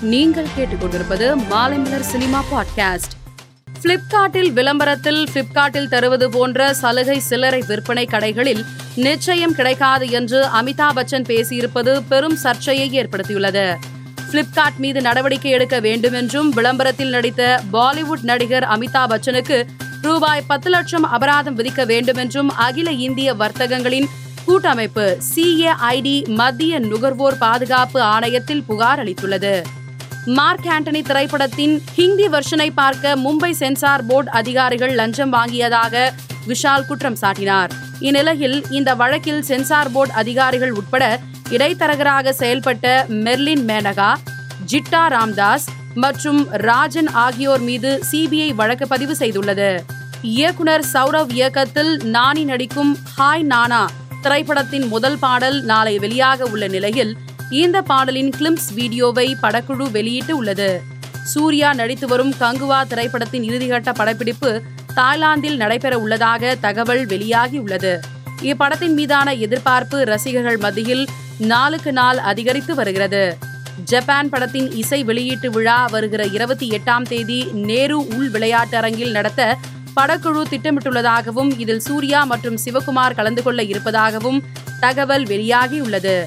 நீங்கள் கேட்டுக்கொண்டிருப்பது Maalaimalar cinema podcast. பிளிப்கார்ட்டில் விளம்பரத்தில் பிளிப்கார்ட்டில் தருவது போன்ற சலுகை சில்லறை விற்பனை கடைகளில் நிச்சயம் கிடைக்காது என்று அமிதாப் பச்சன் பேசியிருப்பது பெரும் சர்ச்சையை ஏற்படுத்தியுள்ளது. பிளிப்கார்ட் மீது நடவடிக்கை எடுக்க வேண்டும் என்றும் விளம்பரத்தில் நடித்த பாலிவுட் நடிகர் அமிதாப் பச்சனுக்கு ரூபாய் பத்து லட்சம் அபராதம் விதிக்க வேண்டும் என்றும் அகில இந்திய வர்த்தகங்களின் கூட்டமைப்பு சிஏஐடி மத்திய நுகர்வோர் பாதுகாப்பு ஆணையத்தில் புகார் அளித்துள்ளது. மார்க் ஆண்டனி திரைப்படத்தின் ஹிந்தி வெர்ஷனை பார்க்க மும்பை சென்சார் போர்டு அதிகாரிகள் லஞ்சம் வாங்கியதாக விஷால் குற்றம் சாட்டினார். இந்நிலையில் இந்த வழக்கில் சென்சார் போர்டு அதிகாரிகள் உட்பட இடைத்தரகராக செயல்பட்ட மெர்லின் மேனகா ஜிட்டா ராம்தாஸ் மற்றும் ராஜன் ஆகியோர் மீது சிபிஐ வழக்கு பதிவு செய்துள்ளது. இயக்குனர் சௌரவ் இயக்கத்தில் நானி நடிக்கும் ஹாய் நானா திரைப்படத்தின் முதல் பாடல் நாளை வெளியாக உள்ள நிலையில் இந்த பாடலின் கிளிம்ஸ் வீடியோவை படக்குழு வெளியிட்டு உள்ளது. சூர்யா நடித்து வரும் கங்குவா திரைப்படத்தின் இறுதிகட்ட படப்பிடிப்பு தாய்லாந்தில் நடைபெற உள்ளதாக தகவல் வெளியாகி உள்ளது. இப்படத்தின் மீதான எதிர்பார்ப்பு ரசிகர்கள் மத்தியில் நாளுக்கு நாள் அதிகரித்து வருகிறது. ஜப்பான் படத்தின் இசை வெளியீட்டு விழா வருகிற இருபத்தி எட்டாம் தேதி நேரு உள் விளையாட்டு அரங்கில் நடத்த படக்குழு திட்டமிட்டுள்ளதாகவும் இதில் சூர்யா மற்றும் சிவகுமார் கலந்து கொள்ள இருப்பதாகவும் தகவல் வெளியாகியுள்ளது